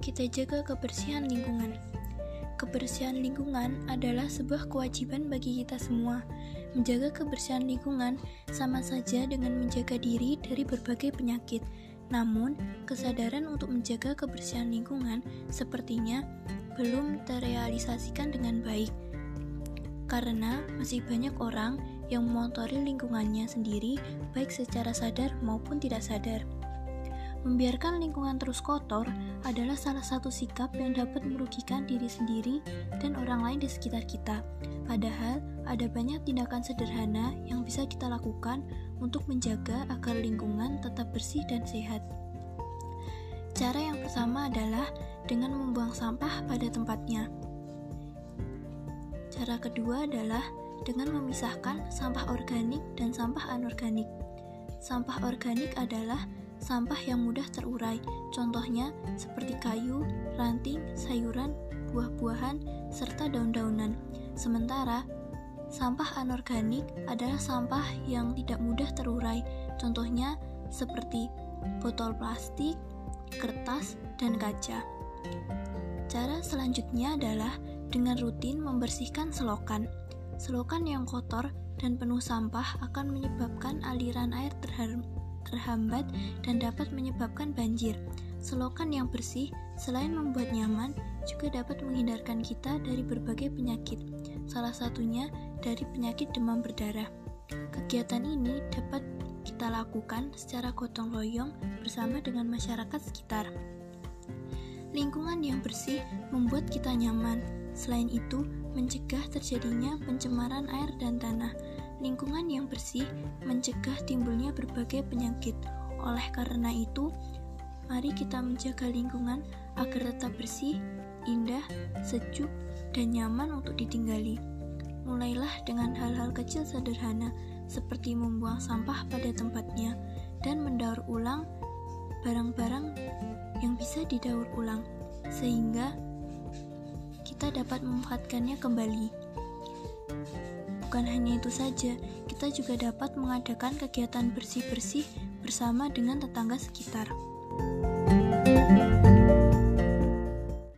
kita jaga kebersihan lingkungan. Kebersihan lingkungan adalah sebuah kewajiban bagi kita semua. Menjaga kebersihan lingkungan sama saja dengan menjaga diri dari berbagai penyakit. Namun, kesadaran untuk menjaga kebersihan lingkungan sepertinya belum terrealisasikan dengan baik. Karena masih banyak orang yang memotori lingkungannya sendiri baik secara sadar maupun tidak sadar. Membiarkan lingkungan terus kotor adalah salah satu sikap yang dapat merugikan diri sendiri dan orang lain di sekitar kita. Padahal, ada banyak tindakan sederhana yang bisa kita lakukan untuk menjaga agar lingkungan tetap bersih dan sehat. Cara yang pertama adalah dengan membuang sampah pada tempatnya. Cara kedua adalah dengan memisahkan sampah organik dan sampah anorganik. Sampah organik adalah sampah yang mudah terurai, contohnya seperti kayu, ranting, sayuran, buah-buahan, serta daun-daunan. Sementara sampah anorganik adalah sampah yang tidak mudah terurai, contohnya seperti botol plastik, kertas, dan kaca. Cara selanjutnya adalah dengan rutin membersihkan selokan. Selokan yang kotor dan penuh sampah akan menyebabkan aliran air terhambat dan dapat menyebabkan banjir. Selokan yang bersih selain membuat nyaman juga dapat menghindarkan kita dari berbagai penyakit, salah satunya dari penyakit demam berdarah. Kegiatan ini dapat kita lakukan secara gotong royong bersama dengan masyarakat sekitar. Lingkungan yang bersih membuat kita nyaman. Selain itu, mencegah terjadinya pencemaran air dan tanah Lingkungan yang bersih mencegah timbulnya berbagai penyakit. Oleh karena itu, mari kita menjaga lingkungan agar tetap bersih, indah, sejuk, dan nyaman untuk ditinggali. Mulailah dengan hal-hal kecil sederhana seperti membuang sampah pada tempatnya dan mendaur ulang barang-barang yang bisa didaur ulang sehingga kita dapat memanfaatkannya kembali. Bukan hanya itu saja, kita juga dapat mengadakan kegiatan bersih-bersih bersama dengan tetangga sekitar.